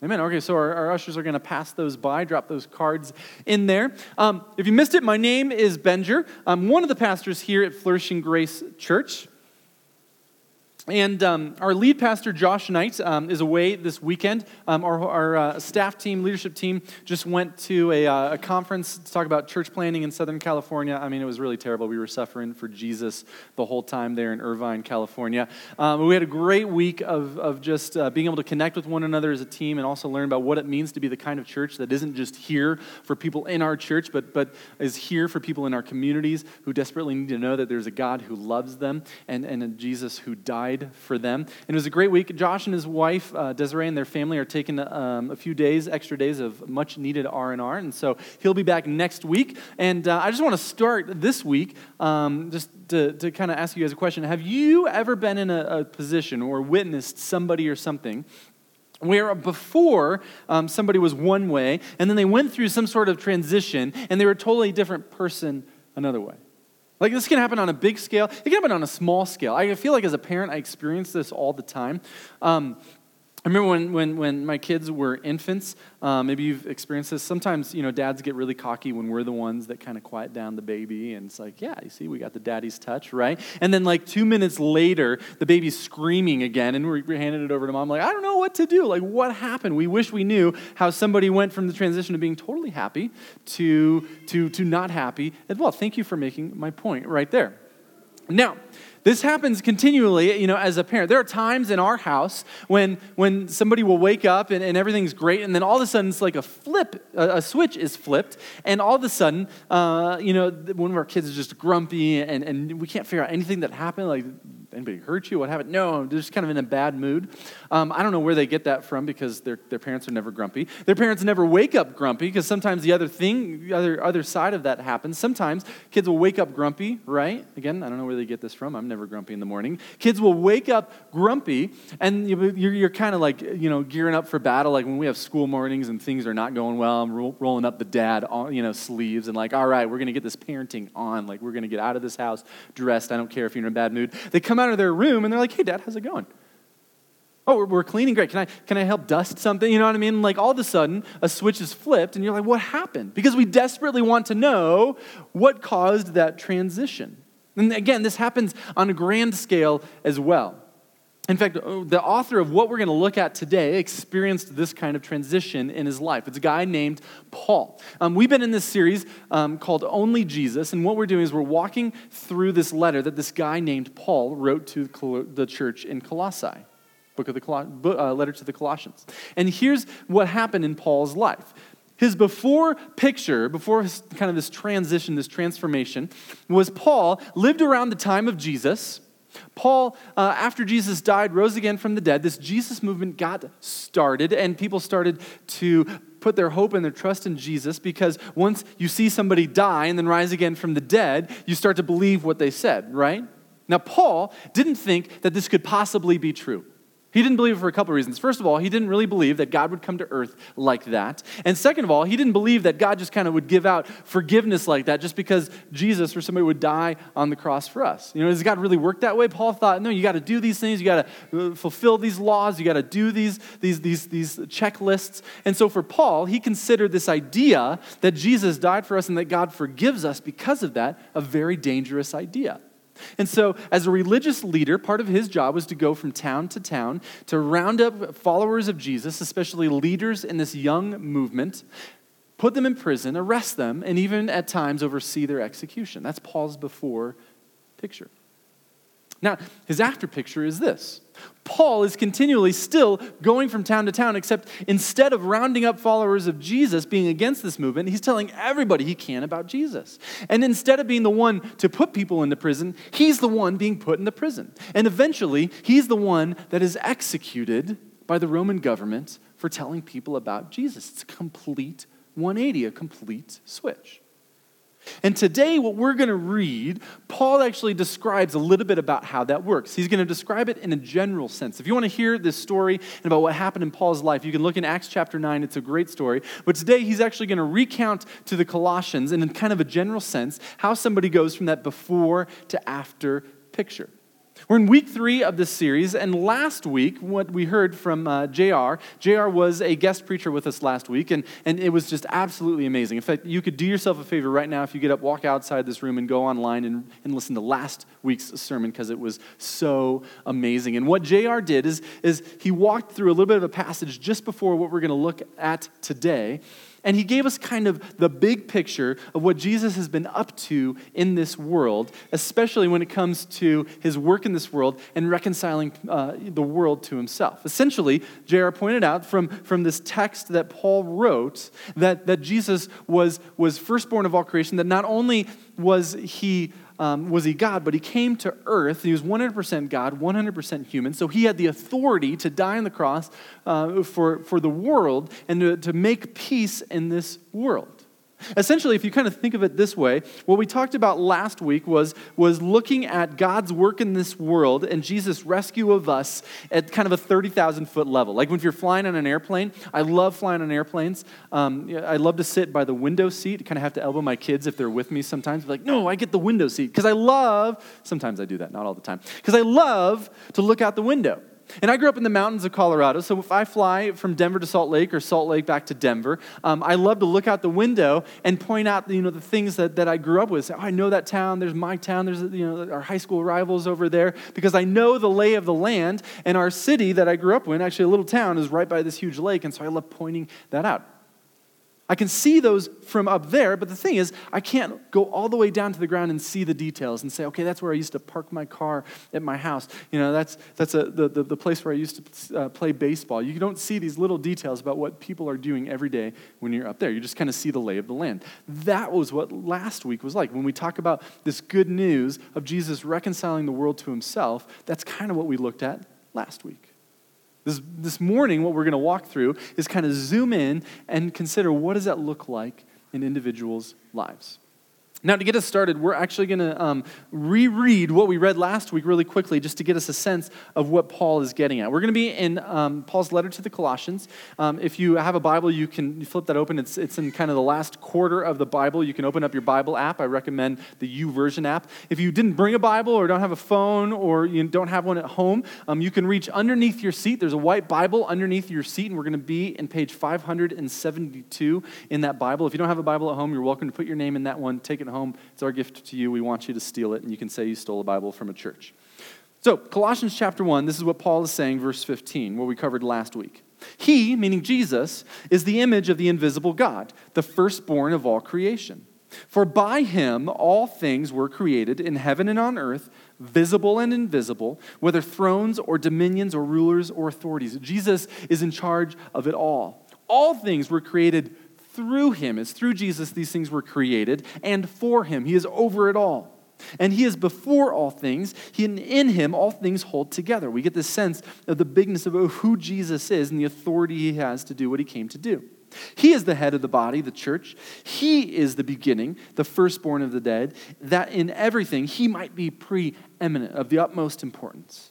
Amen. Okay, so our, our ushers are going to pass those by, drop those cards in there. Um, if you missed it, my name is Benji. I'm one of the pastors here at Flourishing Grace Church. And um, our lead pastor, Josh Knight, um, is away this weekend. Um, our, our uh, staff team, leadership team, just went to a, uh, a, conference to talk about church planning in Southern California. I mean, it was really terrible. We were suffering for Jesus the whole time there in Irvine, California. Um, we had a great week of, of just uh, being able to connect with one another as a team and also learn about what it means to be the kind of church that isn't just here for people in our church, but, but is here for people in our communities who desperately need to know that there's a God who loves them and, and a Jesus who died for them. And it was a great week. Josh and his wife, uh, Desiree, and their family are taking um, a few days, extra days of much needed R&R. And so he'll be back next week. And uh, I just want to start this week um, just to, to kind of ask you guys a question. Have you ever been in a, a position or witnessed somebody or something where before um, somebody was one way and then they went through some sort of transition and they were a totally different person another way like this can happen on a big scale. It can happen on a small scale. I feel like as a parent, I experience this all the time. Um, I remember when, when, when my kids were infants, um, maybe you've experienced this. Sometimes, you know, dads get really cocky when we're the ones that kind of quiet down the baby. And it's like, yeah, you see, we got the daddy's touch, right? And then, like, two minutes later, the baby's screaming again, and we're, we're handing it over to mom, like, I don't know what to do. Like, what happened? We wish we knew how somebody went from the transition of being totally happy to, to, to not happy. And, well, thank you for making my point right there. Now, this happens continually, you know, as a parent. There are times in our house when, when somebody will wake up and, and everything's great, and then all of a sudden it's like a flip, a, a switch is flipped, and all of a sudden, uh, you know, one of our kids is just grumpy and, and we can't figure out anything that happened. Like, anybody hurt you? What happened? No, they're just kind of in a bad mood. Um, I don't know where they get that from because their, their parents are never grumpy. Their parents never wake up grumpy because sometimes the other thing, the other, other side of that happens. Sometimes kids will wake up grumpy, right? Again, I don't know where they get this from. I'm never grumpy in the morning. Kids will wake up grumpy and you're, you're kind of like, you know, gearing up for battle. Like when we have school mornings and things are not going well, I'm ro- rolling up the dad, you know, sleeves and like, all right, we're going to get this parenting on. Like we're going to get out of this house dressed. I don't care if you're in a bad mood. They come out of their room and they're like, hey, dad, how's it going? Oh, we're, we're cleaning great. Can I, can I help dust something? You know what I mean? Like all of a sudden, a switch is flipped, and you're like, what happened? Because we desperately want to know what caused that transition. And again, this happens on a grand scale as well. In fact, uh, the author of what we're going to look at today experienced this kind of transition in his life. It's a guy named Paul. Um, we've been in this series um, called Only Jesus, and what we're doing is we're walking through this letter that this guy named Paul wrote to the church in Colossae, book of the uh, letter to the Colossians. And here's what happened in Paul's life. His before picture, before his, kind of this transition, this transformation, was Paul lived around the time of Jesus Paul, uh, after Jesus died, rose again from the dead. This Jesus movement got started, and people started to put their hope and their trust in Jesus because once you see somebody die and then rise again from the dead, you start to believe what they said, right? Now, Paul didn't think that this could possibly be true. He didn't believe it for a couple of reasons. First of all, he didn't really believe that God would come to earth like that. And second of all, he didn't believe that God just kind of would give out forgiveness like that just because Jesus or somebody would die on the cross for us. You know, does God really work that way? Paul thought, no, you got to do these things, you got to uh, fulfill these laws, you got to do these, these, these, these checklists. And so for Paul, he considered this idea that Jesus died for us and that God forgives us because of that a very dangerous idea. And so, as a religious leader, part of his job was to go from town to town to round up followers of Jesus, especially leaders in this young movement, put them in prison, arrest them, and even at times oversee their execution. That's Paul's before picture. Now, his after picture is this Paul is continually still going from town to town, except instead of rounding up followers of Jesus being against this movement, he's telling everybody he can about Jesus. And instead of being the one to put people into prison, he's the one being put into prison. And eventually, he's the one that is executed by the Roman government for telling people about Jesus. It's a complete 180, a complete switch. And today, what we're going to read, Paul actually describes a little bit about how that works. He's going to describe it in a general sense. If you want to hear this story and about what happened in Paul's life, you can look in Acts chapter 9. It's a great story. But today, he's actually going to recount to the Colossians, in kind of a general sense, how somebody goes from that before to after picture. We're in week three of this series, and last week, what we heard from uh, JR, JR was a guest preacher with us last week, and, and it was just absolutely amazing. In fact, you could do yourself a favor right now if you get up, walk outside this room, and go online and, and listen to last week's sermon because it was so amazing. And what JR did is, is he walked through a little bit of a passage just before what we're going to look at today. And he gave us kind of the big picture of what Jesus has been up to in this world, especially when it comes to his work in this world and reconciling uh, the world to himself. Essentially, J.R. pointed out from, from this text that Paul wrote that, that Jesus was, was firstborn of all creation, that not only was he um, was he God, but he came to earth. He was 100% God, 100% human. So he had the authority to die on the cross uh, for, for the world and to, to make peace in this world. Essentially, if you kind of think of it this way, what we talked about last week was, was looking at God's work in this world and Jesus' rescue of us at kind of a 30,000 foot level. Like when you're flying on an airplane, I love flying on airplanes. Um, I love to sit by the window seat, kind of have to elbow my kids if they're with me sometimes. Be like, no, I get the window seat because I love, sometimes I do that, not all the time, because I love to look out the window. And I grew up in the mountains of Colorado, so if I fly from Denver to Salt Lake or Salt Lake back to Denver, um, I love to look out the window and point out you know, the things that, that I grew up with. Say, oh, I know that town, there's my town, there's you know, our high school rivals over there, because I know the lay of the land, and our city that I grew up in, actually a little town, is right by this huge lake, and so I love pointing that out. I can see those from up there, but the thing is, I can't go all the way down to the ground and see the details and say, okay, that's where I used to park my car at my house. You know, that's, that's a, the, the, the place where I used to uh, play baseball. You don't see these little details about what people are doing every day when you're up there. You just kind of see the lay of the land. That was what last week was like. When we talk about this good news of Jesus reconciling the world to himself, that's kind of what we looked at last week. This, this morning, what we're going to walk through is kind of zoom in and consider what does that look like in individuals' lives. Now, to get us started, we're actually going to um, reread what we read last week really quickly just to get us a sense of what Paul is getting at. We're going to be in um, Paul's letter to the Colossians. Um, if you have a Bible, you can flip that open. It's, it's in kind of the last quarter of the Bible. You can open up your Bible app. I recommend the YouVersion app. If you didn't bring a Bible or don't have a phone or you don't have one at home, um, you can reach underneath your seat. There's a white Bible underneath your seat, and we're going to be in page 572 in that Bible. If you don't have a Bible at home, you're welcome to put your name in that one, take it home. It's our gift to you. We want you to steal it, and you can say you stole a Bible from a church. So, Colossians chapter 1, this is what Paul is saying, verse 15, what we covered last week. He, meaning Jesus, is the image of the invisible God, the firstborn of all creation. For by him all things were created in heaven and on earth, visible and invisible, whether thrones or dominions or rulers or authorities. Jesus is in charge of it all. All things were created through him. It's through Jesus these things were created, and for him. He is over it all. And he is before all things. He, in him, all things hold together. We get this sense of the bigness of who Jesus is and the authority he has to do what he came to do. He is the head of the body, the church. He is the beginning, the firstborn of the dead, that in everything he might be preeminent, of the utmost importance.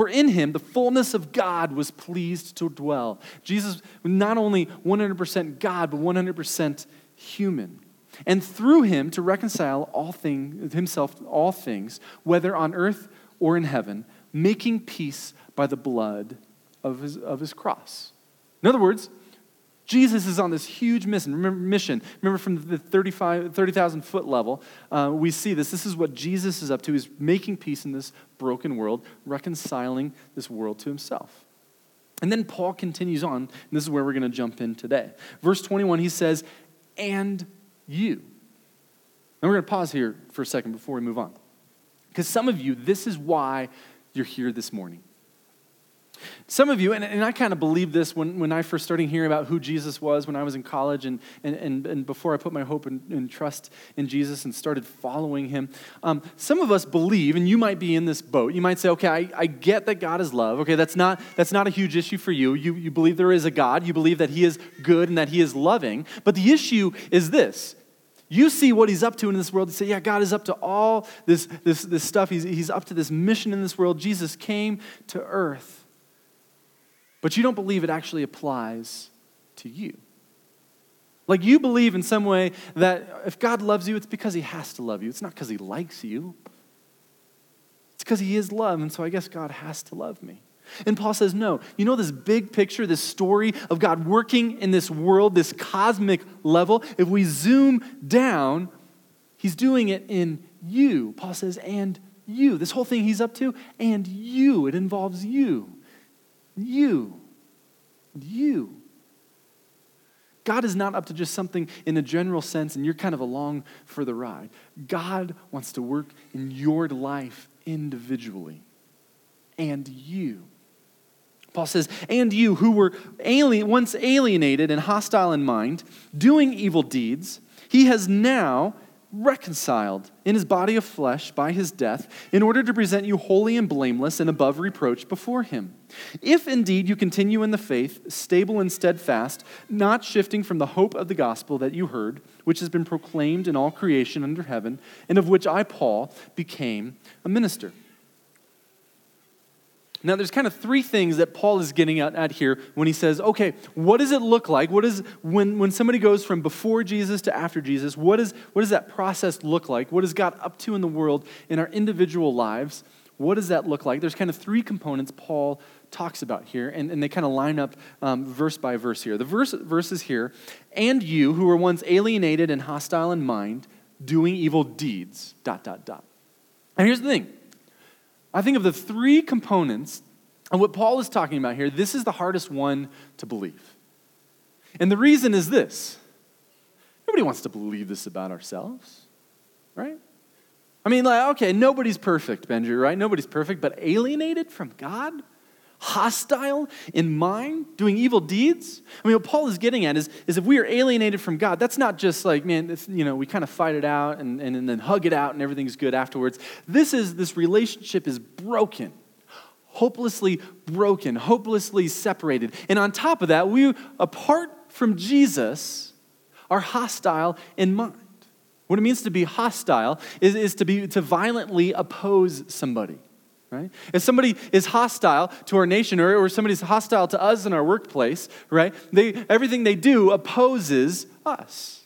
For in him the fullness of God was pleased to dwell. Jesus not only 100% God, but 100% human. And through him to reconcile all things, himself to all things, whether on earth or in heaven, making peace by the blood of his, of his cross. In other words, Jesus is on this huge mission. Remember, mission. Remember from the 30,000 30, foot level, uh, we see this. This is what Jesus is up to. He's making peace in this broken world, reconciling this world to himself. And then Paul continues on, and this is where we're going to jump in today. Verse 21, he says, And you. And we're going to pause here for a second before we move on. Because some of you, this is why you're here this morning. Some of you, and, and I kind of believed this when, when I first started hearing about who Jesus was when I was in college and, and, and, and before I put my hope and, and trust in Jesus and started following him. Um, some of us believe, and you might be in this boat, you might say, okay, I, I get that God is love. Okay, that's not, that's not a huge issue for you. you. You believe there is a God, you believe that he is good and that he is loving. But the issue is this you see what he's up to in this world. You say, yeah, God is up to all this, this, this stuff. He's, he's up to this mission in this world. Jesus came to earth but you don't believe it actually applies to you. Like you believe in some way that if God loves you, it's because he has to love you. It's not because he likes you. It's because he is love, and so I guess God has to love me. And Paul says, no. You know this big picture, this story of God working in this world, this cosmic level? If we zoom down, he's doing it in you. Paul says, and you. This whole thing he's up to, and you. It involves you. You. You. God is not up to just something in a general sense and you're kind of along for the ride. God wants to work in your life individually and you. Paul says, and you who were alien, once alienated and hostile in mind, doing evil deeds, he has now reconciled in his body of flesh by his death, in order to present you holy and blameless and above reproach before him. If indeed you continue in the faith, stable and steadfast, not shifting from the hope of the gospel that you heard, which has been proclaimed in all creation under heaven, and of which I, Paul, became a minister. Now, there's kind of three things that Paul is getting at, at, here when he says, okay, what does it look like? What is, when, when somebody goes from before Jesus to after Jesus, what, is, what does that process look like? What is God up to in the world in our individual lives? What does that look like? There's kind of three components Paul talks about here, and, and they kind of line up um, verse by verse here. The verse, verses here, and you who were once alienated and hostile in mind, doing evil deeds, dot, dot, dot. And here's the thing I think of the three components of what Paul is talking about here, this is the hardest one to believe. And the reason is this nobody wants to believe this about ourselves, right? I mean, like, okay, nobody's perfect, Benji, right? Nobody's perfect, but alienated from God? Hostile in mind, doing evil deeds. I mean, what Paul is getting at is, is if we are alienated from God, that's not just like, man, you know, we kind of fight it out and, and, and then hug it out and everything's good afterwards. This is, this relationship is broken, hopelessly broken, hopelessly separated. And on top of that, we, apart from Jesus, are hostile in mind. What it means to be hostile is, is to, be, to violently oppose somebody right? If somebody is hostile to our nation or, or somebody's hostile to us in our workplace, right? They, everything they do opposes us.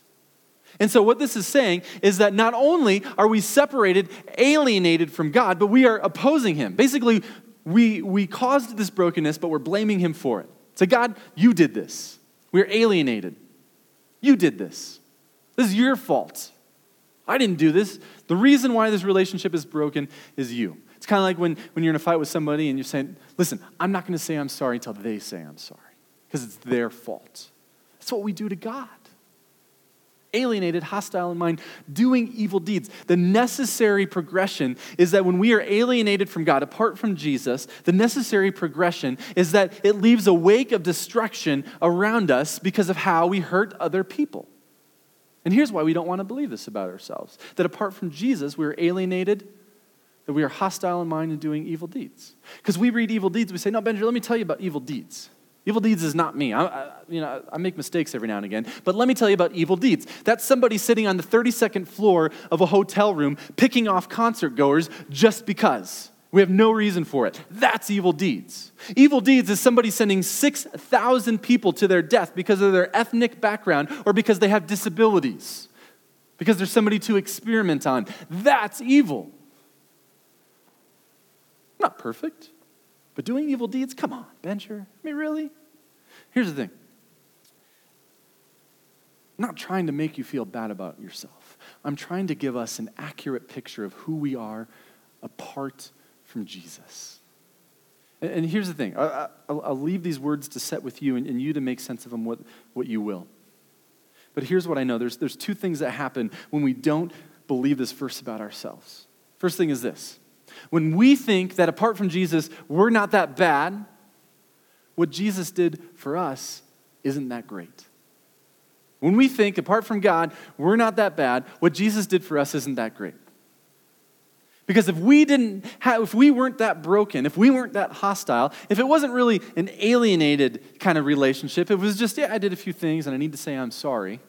And so, what this is saying is that not only are we separated, alienated from God, but we are opposing Him. Basically, we, we caused this brokenness, but we're blaming Him for it. So, God, you did this. We're alienated. You did this. This is your fault. I didn't do this. The reason why this relationship is broken is you. It's kind of like when, when you're in a fight with somebody and you're saying, listen, I'm not going to say I'm sorry until they say I'm sorry because it's their fault. That's what we do to God. Alienated, hostile in mind, doing evil deeds. The necessary progression is that when we are alienated from God, apart from Jesus, the necessary progression is that it leaves a wake of destruction around us because of how we hurt other people. And here's why we don't want to believe this about ourselves that apart from Jesus, we're alienated, that we are hostile in mind and doing evil deeds. Because we read evil deeds, we say, no, Benjamin, let me tell you about evil deeds. Evil deeds is not me. I, I, you know, I make mistakes every now and again, but let me tell you about evil deeds. That's somebody sitting on the 32nd floor of a hotel room picking off concert goers just because. We have no reason for it. That's evil deeds. Evil deeds is somebody sending 6,000 people to their death because of their ethnic background or because they have disabilities, because there's somebody to experiment on. That's evil not perfect, but doing evil deeds, come on, Benji. I mean, really? Here's the thing I'm not trying to make you feel bad about yourself. I'm trying to give us an accurate picture of who we are apart from Jesus. And, here's the thing I, will leave these words to set with you and, and you to make sense of them what, what you will. But here's what I know there's, there's two things that happen when we don't believe this verse about ourselves. First thing is this when we think that apart from Jesus, we're not that bad, what Jesus did for us isn't that great. When we think apart from God, we're not that bad, what Jesus did for us isn't that great. Because if we didn't have, if we weren't that broken, if we weren't that hostile, if it wasn't really an alienated kind of relationship, it was just, yeah, I did a few things and I need to say I'm sorry,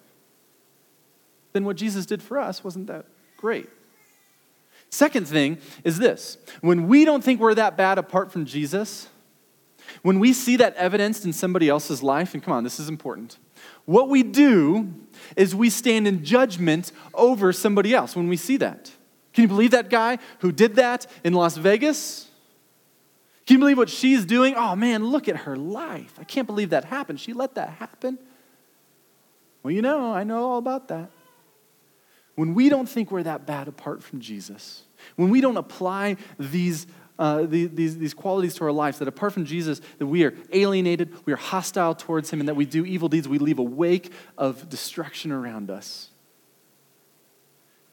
then what Jesus did for us wasn't that great. Second thing is this when we don't think we're that bad apart from Jesus, when we see that evidenced in somebody else's life, and come on, this is important, what we do is we stand in judgment over somebody else when we see that. Can you believe that guy who did that in Las Vegas? Can you believe what she's doing? Oh man, look at her life. I can't believe that happened. She let that happen. Well, you know, I know all about that. When we don't think we're that bad apart from Jesus, when we don't apply these, uh, these, these qualities to our lives, that apart from Jesus, that we are alienated, we are hostile towards him, and that we do evil deeds, we leave a wake of destruction around us.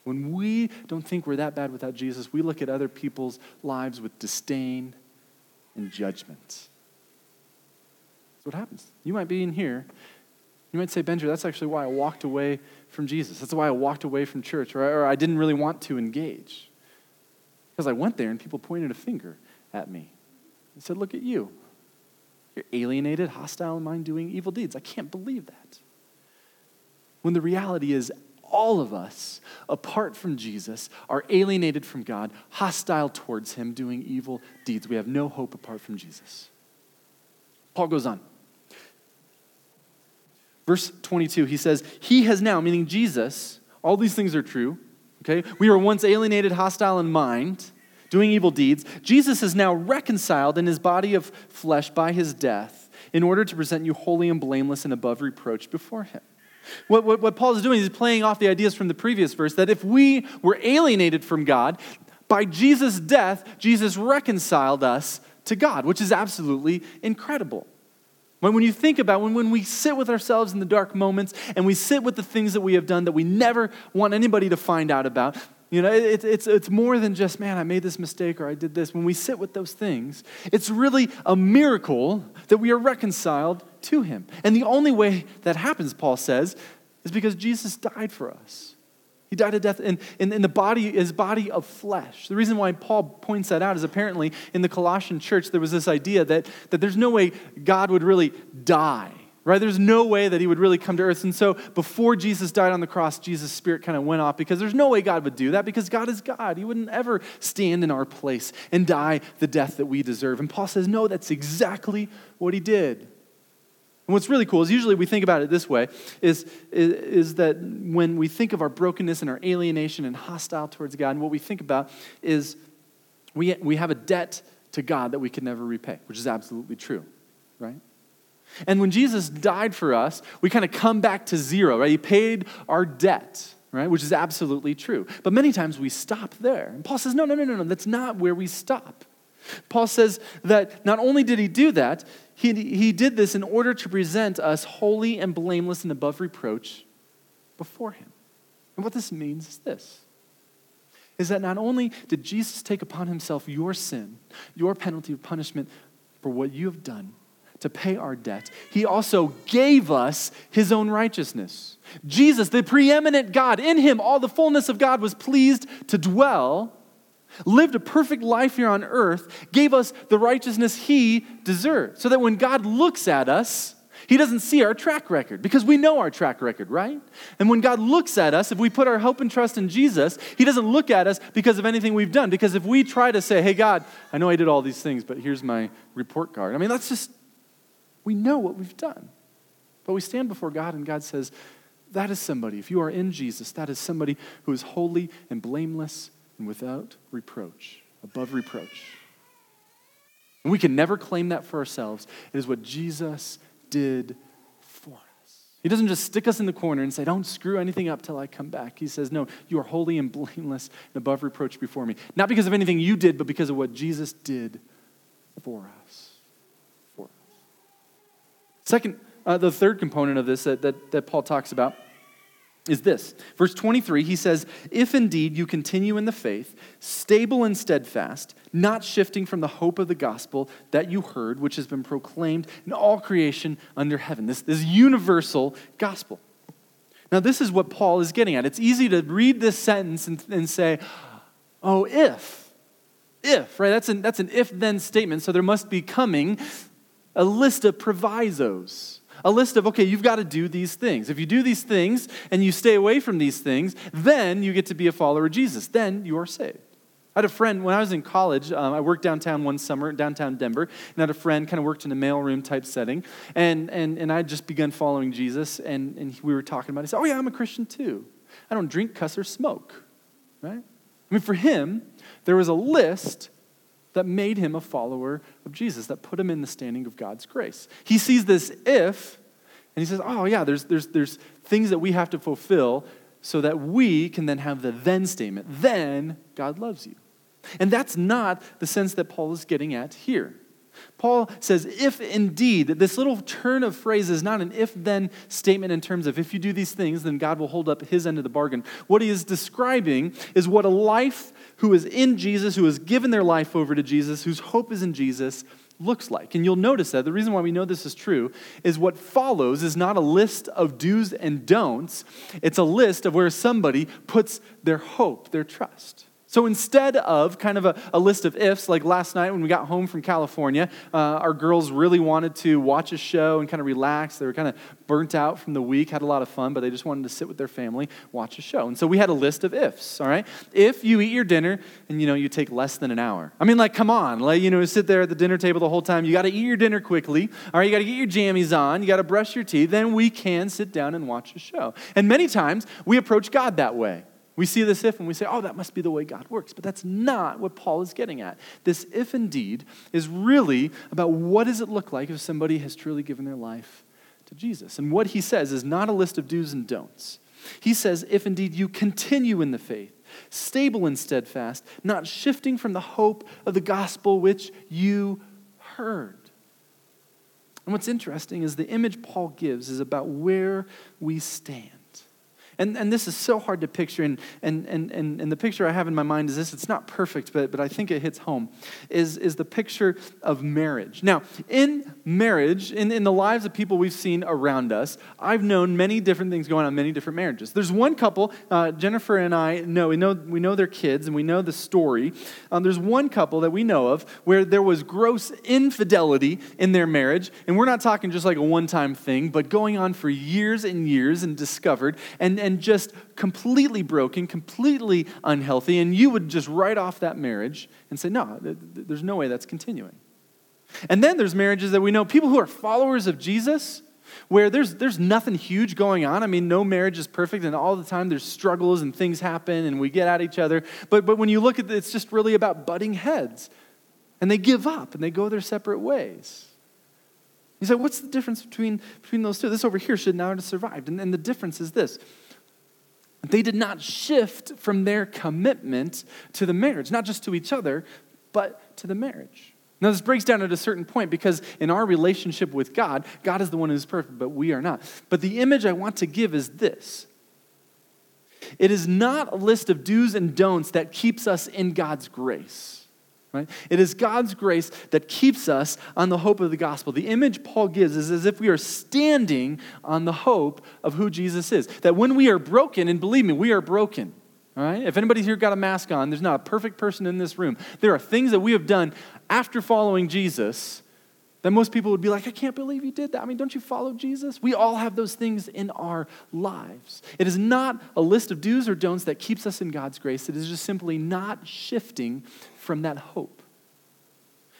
When we don't think we're that bad without Jesus, we look at other people's lives with disdain and judgment. That's what happens. You might be in here. You might say, Benjamin, that's actually why I walked away from Jesus. That's why I walked away from church, or, or I didn't really want to engage. Because I went there and people pointed a finger at me and said, Look at you. You're alienated, hostile in mind, doing evil deeds. I can't believe that. When the reality is, all of us, apart from Jesus, are alienated from God, hostile towards Him, doing evil deeds. We have no hope apart from Jesus. Paul goes on. Verse 22, he says, He has now, meaning Jesus, all these things are true, okay? We were once alienated, hostile in mind, doing evil deeds. Jesus is now reconciled in his body of flesh by his death in order to present you holy and blameless and above reproach before him. What, what, what Paul is doing is playing off the ideas from the previous verse that if we were alienated from God, by Jesus' death, Jesus reconciled us to God, which is absolutely incredible. When, when you think about when, when we sit with ourselves in the dark moments and we sit with the things that we have done that we never want anybody to find out about, you know, it, it's, it's more than just, man, I made this mistake or I did this. When we sit with those things, it's really a miracle that we are reconciled to Him. And the only way that happens, Paul says, is because Jesus died for us. He died a death in, in, in, the body, his body of flesh. The reason why Paul points that out is apparently in the Colossian church, there was this idea that, that there's no way God would really die, right? There's no way that he would really come to earth. And so before Jesus died on the cross, Jesus' spirit kind of went off because there's no way God would do that because God is God. He wouldn't ever stand in our place and die the death that we deserve. And Paul says, no, that's exactly what he did. And what's really cool is usually we think about it this way is, is, is, that when we think of our brokenness and our alienation and hostile towards God, and what we think about is we, we have a debt to God that we can never repay, which is absolutely true, right? And when Jesus died for us, we kind of come back to zero, right? He paid our debt, right? Which is absolutely true. But many times we stop there. And Paul says, no, no, no, no, no, that's not where we stop. Paul says that not only did he do that, he, he did this in order to present us holy and blameless and above reproach before him. And what this means is this is that not only did Jesus take upon himself your sin, your penalty of punishment for what you have done to pay our debt, he also gave us his own righteousness. Jesus, the preeminent God, in him all the fullness of God was pleased to dwell lived a perfect life here on earth, gave us the righteousness he deserved. So that when God looks at us, he doesn't see our track record because we know our track record, right? And when God looks at us, if we put our hope and trust in Jesus, He doesn't look at us because of anything we've done. Because if we try to say, hey, God, I know I did all these things, but here's my report card, I mean, that's just, we know what we've done. But we stand before God and God says, that is somebody, if you are in Jesus, that is somebody who is holy and blameless and without reproach, above reproach. And we can never claim that for ourselves. It is what Jesus did for us. He doesn't just stick us in the corner and say, Don't screw anything up till I come back. He says, No, you are holy and blameless and above reproach before me. Not because of anything you did, but because of what Jesus did for us. For us. Second, uh, the third component of this that, that, that Paul talks about is this. Verse 23, he says, If indeed you continue in the faith, stable and steadfast, not shifting from the hope of the gospel that you heard, which has been proclaimed in all creation under heaven. This, this universal gospel. Now, this is what Paul is getting at. It's easy to read this sentence and, and say, oh, if. If, right? That's an, that's an if then statement, so there must be coming a list of provisos a list of, okay, you've got to do these things. If you do these things and you stay away from these things, then you get to be a follower of Jesus. Then you are saved. I had a friend, when I was in college, um, I worked downtown one summer, downtown Denver, and I had a friend kind of worked in a mailroom type setting, and, and, and I had just begun following Jesus, and, and we were talking about it. He said, Oh, yeah, I'm a Christian too. I don't drink, cuss, or smoke, right? I mean, for him, there was a list that made him a follower of Jesus, that put him in the standing of God's grace. He sees this if, and he says, oh, yeah, there's, there's, there's things that we have to fulfill so that we can then have the then statement. Then God loves you. And that's not the sense that Paul is getting at here. Paul says, if indeed, this little turn of phrase is not an if then statement in terms of if you do these things, then God will hold up his end of the bargain. What he is describing is what a life who is in Jesus, who has given their life over to Jesus, whose hope is in Jesus, looks like. And you'll notice that the reason why we know this is true is what follows is not a list of do's and don'ts, it's a list of where somebody puts their hope, their trust. So instead of kind of a, a, list of ifs, like last night when we got home from California, uh, our girls really wanted to watch a show and kind of relax. They were kind of burnt out from the week, had a lot of fun, but they just wanted to sit with their family, watch a show. And so we had a list of ifs, all right? If you eat your dinner and, you know, you take less than an hour. I mean, like, come on. Like, you know, sit there at the dinner table the whole time. You got to eat your dinner quickly, all right? You got to get your jammies on. You got to brush your teeth. Then we can sit down and watch a show. And many times we approach God that way. We see this if and we say, oh, that must be the way God works. But that's not what Paul is getting at. This if indeed is really about what does it look like if somebody has truly given their life to Jesus. And what he says is not a list of do's and don'ts. He says, if indeed you continue in the faith, stable and steadfast, not shifting from the hope of the gospel which you heard. And what's interesting is the image Paul gives is about where we stand. And, and this is so hard to picture. And, and, and, and, and the picture I have in my mind is this it's not perfect, but, but I think it hits home is, is the picture of marriage. Now, in marriage, in, in the lives of people we've seen around us, I've known many different things going on, many different marriages. There's one couple, uh, Jennifer and I know, we know, we know their kids and we know the story. Um, there's one couple that we know of where there was gross infidelity in their marriage. And we're not talking just like a one time thing, but going on for years and years and discovered. And, and just completely broken, completely unhealthy, and you would just write off that marriage and say, no, there's no way that's continuing. And then there's marriages that we know, people who are followers of Jesus, where there's, there's nothing huge going on. I mean, no marriage is perfect, and all the time there's struggles and things happen, and we get at each other. But, but when you look at it, it's just really about butting heads. And they give up and they go their separate ways. You say, what's the difference between, between those two? This over here should now have survived. And, and the difference is this they did not shift from their commitment to the marriage, not just to each other, but to the marriage. Now, this breaks down at a certain point because in our relationship with God, God is the one who's perfect, but we are not. But the image I want to give is this it is not a list of do's and don'ts that keeps us in God's grace. Right? It is God's grace that keeps us on the hope of the gospel. The image Paul gives is as if we are standing on the hope of who Jesus is. That when we are broken, and believe me, we are broken. All right? If anybody here got a mask on, there's not a perfect person in this room. There are things that we have done after following Jesus that most people would be like, I can't believe you did that. I mean, don't you follow Jesus? We all have those things in our lives. It is not a list of do's or don'ts that keeps us in God's grace. It is just simply not shifting from that hope.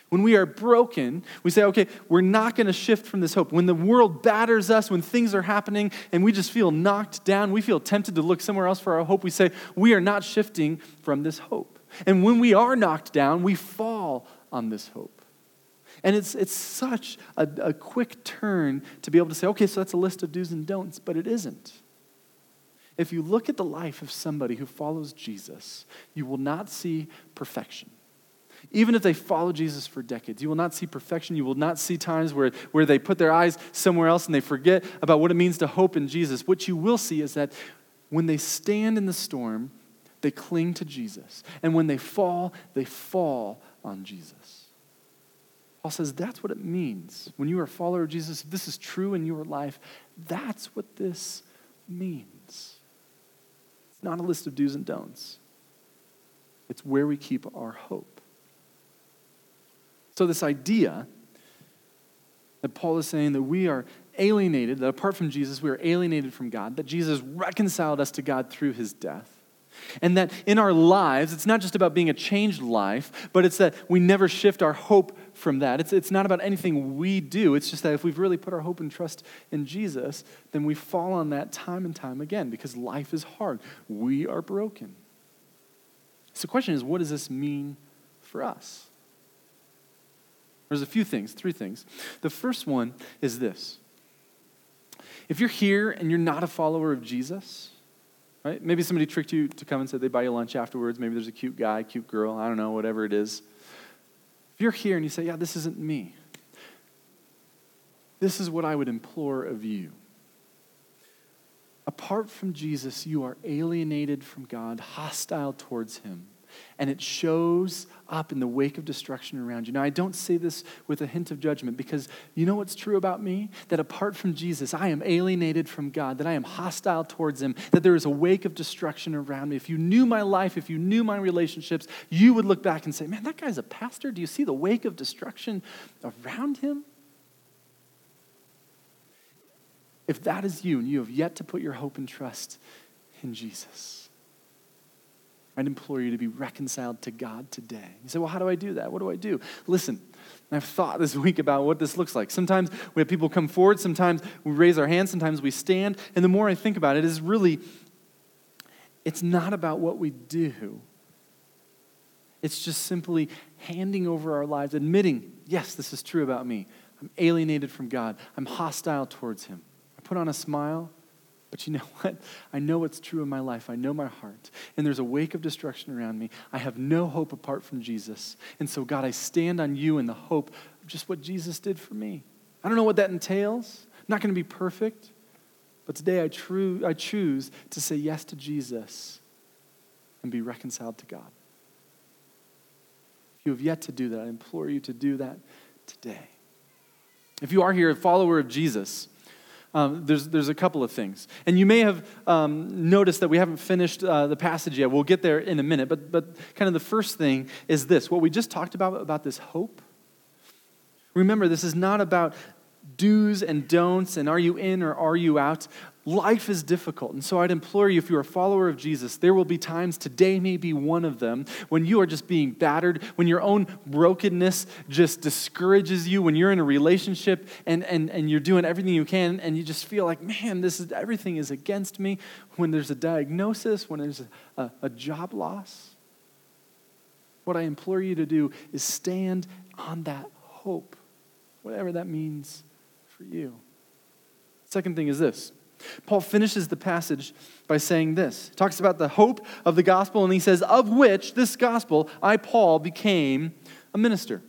When we are broken, we say, okay, we're not going to shift from this hope. When the world batters us, when things are happening and we just feel knocked down, we feel tempted to look somewhere else for our hope, we say, we are not shifting from this hope. And when we are knocked down, we fall on this hope. And it's, it's such a, a quick turn to be able to say, okay, so that's a list of do's and don'ts, but it isn't. If you look at the life of somebody who follows Jesus, you will not see perfection. Even if they follow Jesus for decades, you will not see perfection. You will not see times where, where they put their eyes somewhere else and they forget about what it means to hope in Jesus. What you will see is that when they stand in the storm, they cling to Jesus. And when they fall, they fall on Jesus. Paul says that's what it means. When you are a follower of Jesus, if this is true in your life, that's what this means It's not a list of do's and don'ts, it's where we keep our hope. So, this idea that Paul is saying that we are alienated, that apart from Jesus, we are alienated from God, that Jesus reconciled us to God through his death. And that in our lives, it's not just about being a changed life, but it's that we never shift our hope from that. It's, it's not about anything we do. It's just that if we've really put our hope and trust in Jesus, then we fall on that time and time again because life is hard. We are broken. So the question is, what does this mean for us? There's a few things, three things. The first one is this. If you're here and you're not a follower of Jesus, right? Maybe somebody tricked you to come and said they buy you lunch afterwards. Maybe there's a cute guy, cute girl, I don't know, whatever it is. If you're here and you say, yeah, this isn't me, this is what I would implore of you. Apart from Jesus, you are alienated from God, hostile towards Him. And it shows up in the wake of destruction around you. Now, I don't say this with a hint of judgment because you know what's true about me? That apart from Jesus, I am alienated from God, that I am hostile towards Him, that there is a wake of destruction around me. If you knew my life, if you knew my relationships, you would look back and say, Man, that guy's a pastor. Do you see the wake of destruction around him? If that is you and you have yet to put your hope and trust in Jesus, I'd implore you to be reconciled to God today. You say, well, how do I do that? What do I do? Listen, I've thought this week about what this looks like. Sometimes we have people come forward, sometimes we raise our hands, sometimes we stand. And the more I think about it, is really, it's not about what we do. It's just simply handing over our lives, admitting, yes, this is true about me. I'm alienated from God, I'm hostile towards Him I put on a smile, but you know what? I know what's true in my life. I know my heart. And there's a wake of destruction around me. I have no hope apart from Jesus. And so, God, I stand on you in the hope of just what Jesus did for me. I don't know what that entails. I'm not going to be perfect. But today I, true, I choose to say yes to Jesus and be reconciled to God. If you have yet to do that, I implore you to do that today. If you are here a follower of Jesus, um, there's, there's a couple of things. And you may have um, noticed that we haven't finished uh, the passage yet. We'll get there in a minute. But, but kind of the first thing is this what we just talked about, about this hope. Remember, this is not about do's and don'ts and are you in or are you out. Life is difficult. And so I'd implore you, if you're a follower of Jesus, there will be times, today may be one of them, when you are just being battered, when your own brokenness just discourages you, when you're in a relationship and, and, and you're doing everything you can and you just feel like, man, this is, everything is against me, when there's a diagnosis, when there's a, a, a job loss. What I implore you to do is stand on that hope, whatever that means for you. Second thing is this Paul finishes the passage by saying this. He talks about the hope of the gospel, and he says, Of which this gospel I, Paul, became a minister.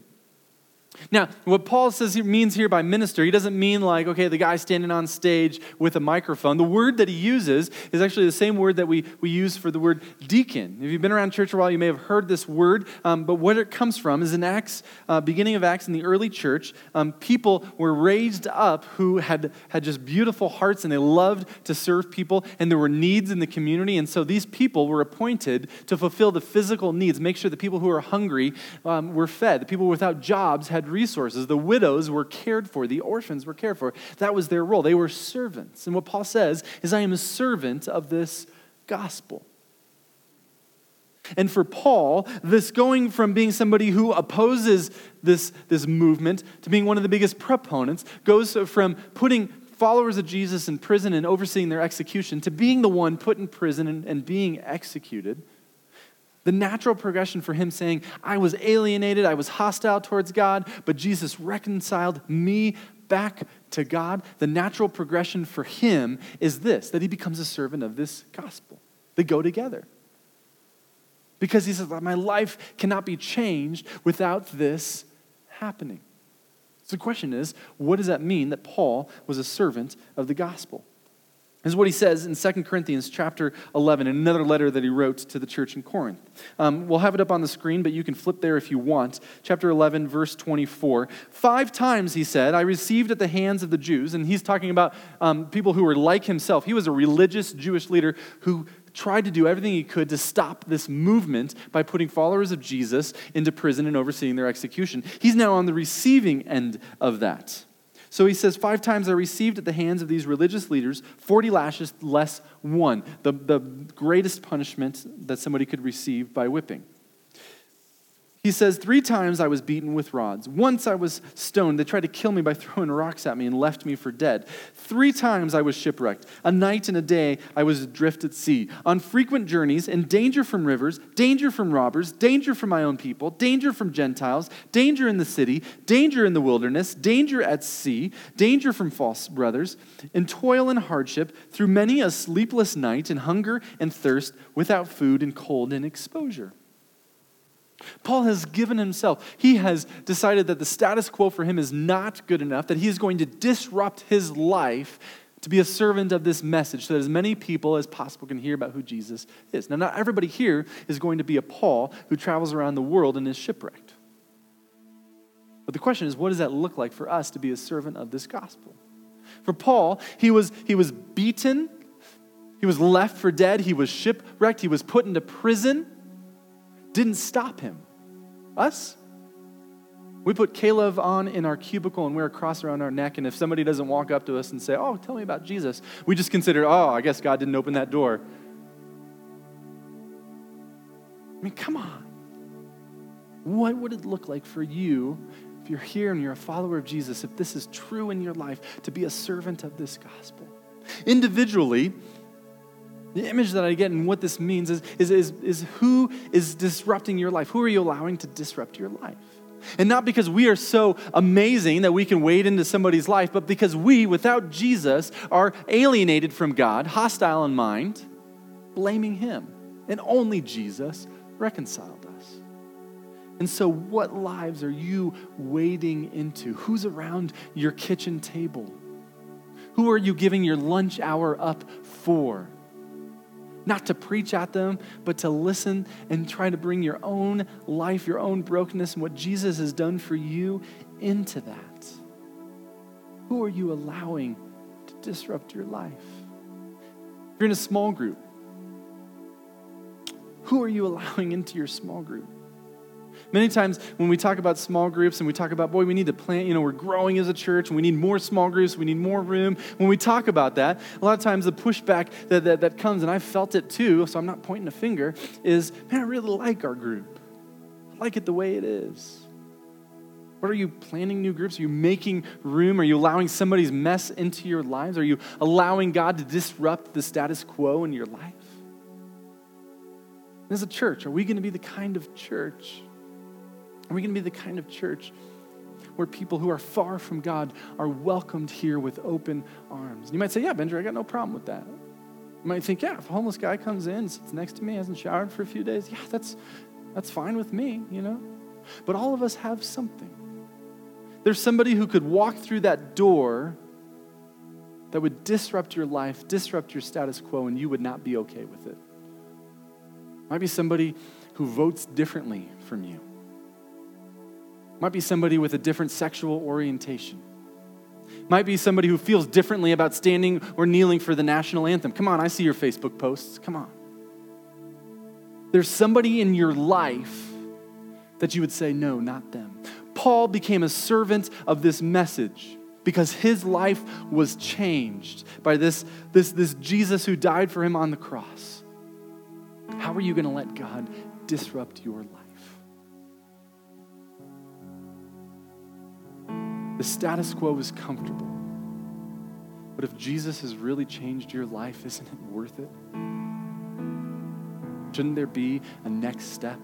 Now, what Paul says he means here by minister, he doesn't mean like, okay, the guy standing on stage with a microphone. The word that he uses is actually the same word that we, we use for the word deacon. If you've been around church a while, you may have heard this word, um, but what it comes from is in Acts, uh, beginning of Acts in the early church, um, people were raised up who had, had just beautiful hearts and they loved to serve people, and there were needs in the community, and so these people were appointed to fulfill the physical needs, make sure the people who were hungry um, were fed, the people without jobs had resources. The widows were cared for, the orphans were cared for. That was their role. They were servants. And what Paul says is, I am a servant of this gospel. And for Paul, this going from being somebody who opposes this, this movement to being one of the biggest proponents goes from putting followers of Jesus in prison and overseeing their execution to being the one put in prison and, and being executed. The natural progression for him saying, I was alienated, I was hostile towards God, but Jesus reconciled me back to God. The natural progression for him is this that he becomes a servant of this gospel. They go together. Because he says, My life cannot be changed without this happening. So the question is, what does that mean that Paul was a servant of the gospel? This is what he says in 2 Corinthians chapter 11, in another letter that he wrote to the church in Corinth. Um, we'll have it up on the screen, but you can flip there if you want. Chapter 11, verse 24. Five times, he said, I received at the hands of the Jews, and he's talking about um, people who were like himself. He was a religious Jewish leader who tried to do everything he could to stop this movement by putting followers of Jesus into prison and overseeing their execution. He's now on the receiving end of that. So he says, Five times I received at the hands of these religious leaders 40 lashes less one, the, the greatest punishment that somebody could receive by whipping. He says, Three times I was beaten with rods. Once I was stoned. They tried to kill me by throwing rocks at me and left me for dead. Three times I was shipwrecked. A night and a day I was adrift at sea. On frequent journeys, in danger from rivers, danger from robbers, danger from my own people, danger from Gentiles, danger in the city, danger in the wilderness, danger at sea, danger from false brothers, in toil and hardship, through many a sleepless night, in hunger and thirst, without food and cold and exposure. Paul has given himself, he has decided that the status quo for him is not good enough, that he is going to disrupt his life to be a servant of this message so that as many people as possible can hear about who Jesus is. Now, not everybody here is going to be a Paul who travels around the world and is shipwrecked. But the question is, what does that look like for us to be a servant of this gospel? For Paul, he was, he was beaten, he was left for dead, he was shipwrecked, he was put into prison didn't stop him. Us? We put K-LOVE on in our cubicle and wear a cross around our neck, and if somebody doesn't walk up to us and say, Oh, tell me about Jesus, we just consider, Oh, I guess God didn't open that door. I mean, come on. What would it look like for you if you're here and you're a follower of Jesus, if this is true in your life, to be a servant of this gospel? Individually, the image that I get and what this means is, is, is, is who is disrupting your life? Who are you allowing to disrupt your life? And not because we are so amazing that we can wade into somebody's life, but because we, without Jesus, are alienated from God, hostile in mind, blaming Him. And only Jesus reconciled us. And so, what lives are you wading into? Who's around your kitchen table? Who are you giving your lunch hour up for? Not to preach at them, but to listen and try to bring your own life, your own brokenness, and what Jesus has done for you into that. Who are you allowing to disrupt your life? If you're in a small group, who are you allowing into your small group? Many times when we talk about small groups and we talk about, boy, we need to plant, you know, we're growing as a church and we need more small groups, we need more room. When we talk about that, a lot of times the pushback that, that, that comes, and I've felt it too, so I'm not pointing a finger, is, man, I really like our group. I like it the way it is. What are you planning new groups? Are you making room? Are you allowing somebody's mess into your lives? Are you allowing God to disrupt the status quo in your life? As a church, are we going to be the kind of church are we going to be the kind of church where people who are far from God are welcomed here with open arms? You might say, Yeah, Benjamin, I got no problem with that. You might think, Yeah, if a homeless guy comes in, sits next to me, hasn't showered for a few days, yeah, that's, that's fine with me, you know? But all of us have something. There's somebody who could walk through that door that would disrupt your life, disrupt your status quo, and you would not be okay with it. Might be somebody who votes differently from you might be somebody with a different sexual orientation. Might be somebody who feels differently about standing or kneeling for the national anthem. Come on, I see your Facebook posts. Come on. There's somebody in your life that you would say, no, not them. Paul became a servant of this message because his life was changed by this, this, this Jesus who died for him on the cross. How are you going to let God disrupt your life? The status quo is comfortable. But if Jesus has really changed your life, isn't it worth it? Shouldn't there be a next step?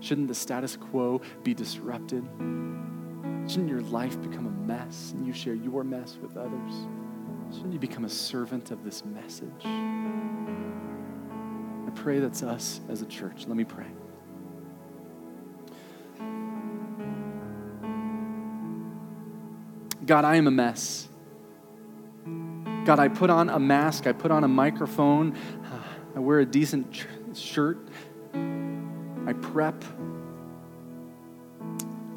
Shouldn't the status quo be disrupted? Shouldn't your life become a mess and you share your mess with others? Shouldn't you become a servant of this message? I pray that's us as a church. Let me pray. God, I am a mess. God, I put on a mask, I put on a microphone, I wear a decent shirt, I prep,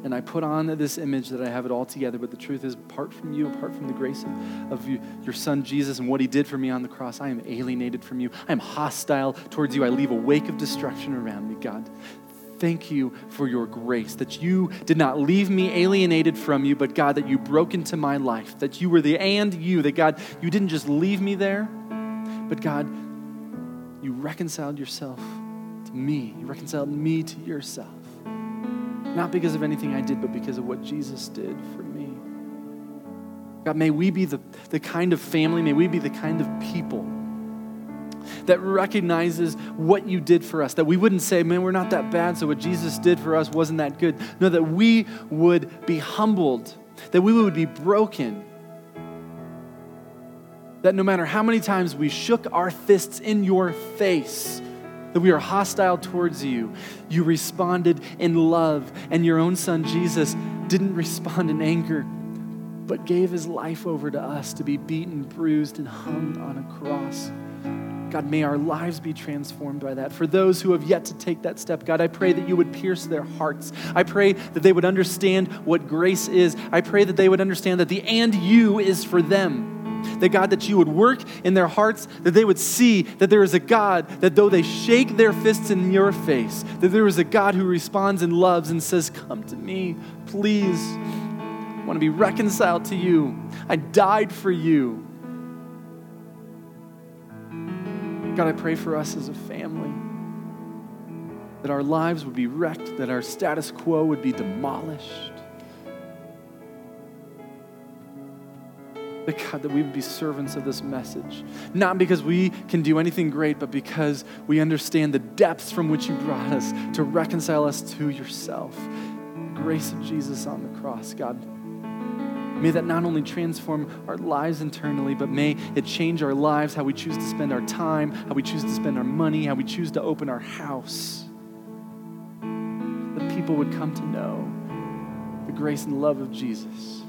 and I put on this image that I have it all together. But the truth is, apart from you, apart from the grace of, of you, your son Jesus and what he did for me on the cross, I am alienated from you. I am hostile towards you. I leave a wake of destruction around me, God. Thank you for your grace, that you did not leave me alienated from you, but God, that you broke into my life, that you were the and you, that God, you didn't just leave me there, but God, you reconciled yourself to me. You reconciled me to yourself. Not because of anything I did, but because of what Jesus did for me. God, may we be the, the kind of family, may we be the kind of people that recognizes what you did for us. That we wouldn't say, man, we're not that bad, so what Jesus did for us wasn't that good. No, that we would be humbled, that we would be broken. That no matter how many times we shook our fists in your face, that we are hostile towards you, you responded in love, and your own son Jesus didn't respond in anger, but gave his life over to us to be beaten, bruised, and hung on a cross. God, may our lives be transformed by that. For those who have yet to take that step, God, I pray that you would pierce their hearts. I pray that they would understand what grace is. I pray that they would understand that the and you is for them. That God, that you would work in their hearts, that they would see that there is a God that though they shake their fists in your face, that there is a God who responds and loves and says, Come to me, please. I want to be reconciled to you. I died for you. God, I pray for us as a family that our lives would be wrecked, that our status quo would be demolished. That God, that we would be servants of this message. Not because we can do anything great, but because we understand the depths from which you brought us to reconcile us to yourself. Grace of Jesus on the cross, God. May that not only transform our lives internally, but may it change our lives, how we choose to spend our time, how we choose to spend our money, how we choose to open our house. That people would come to know the grace and love of Jesus.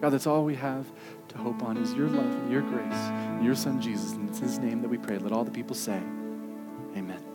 God, that's all we have to hope on is your love and your grace and your son Jesus. And it's his name that we pray. Let all the people say, Amen.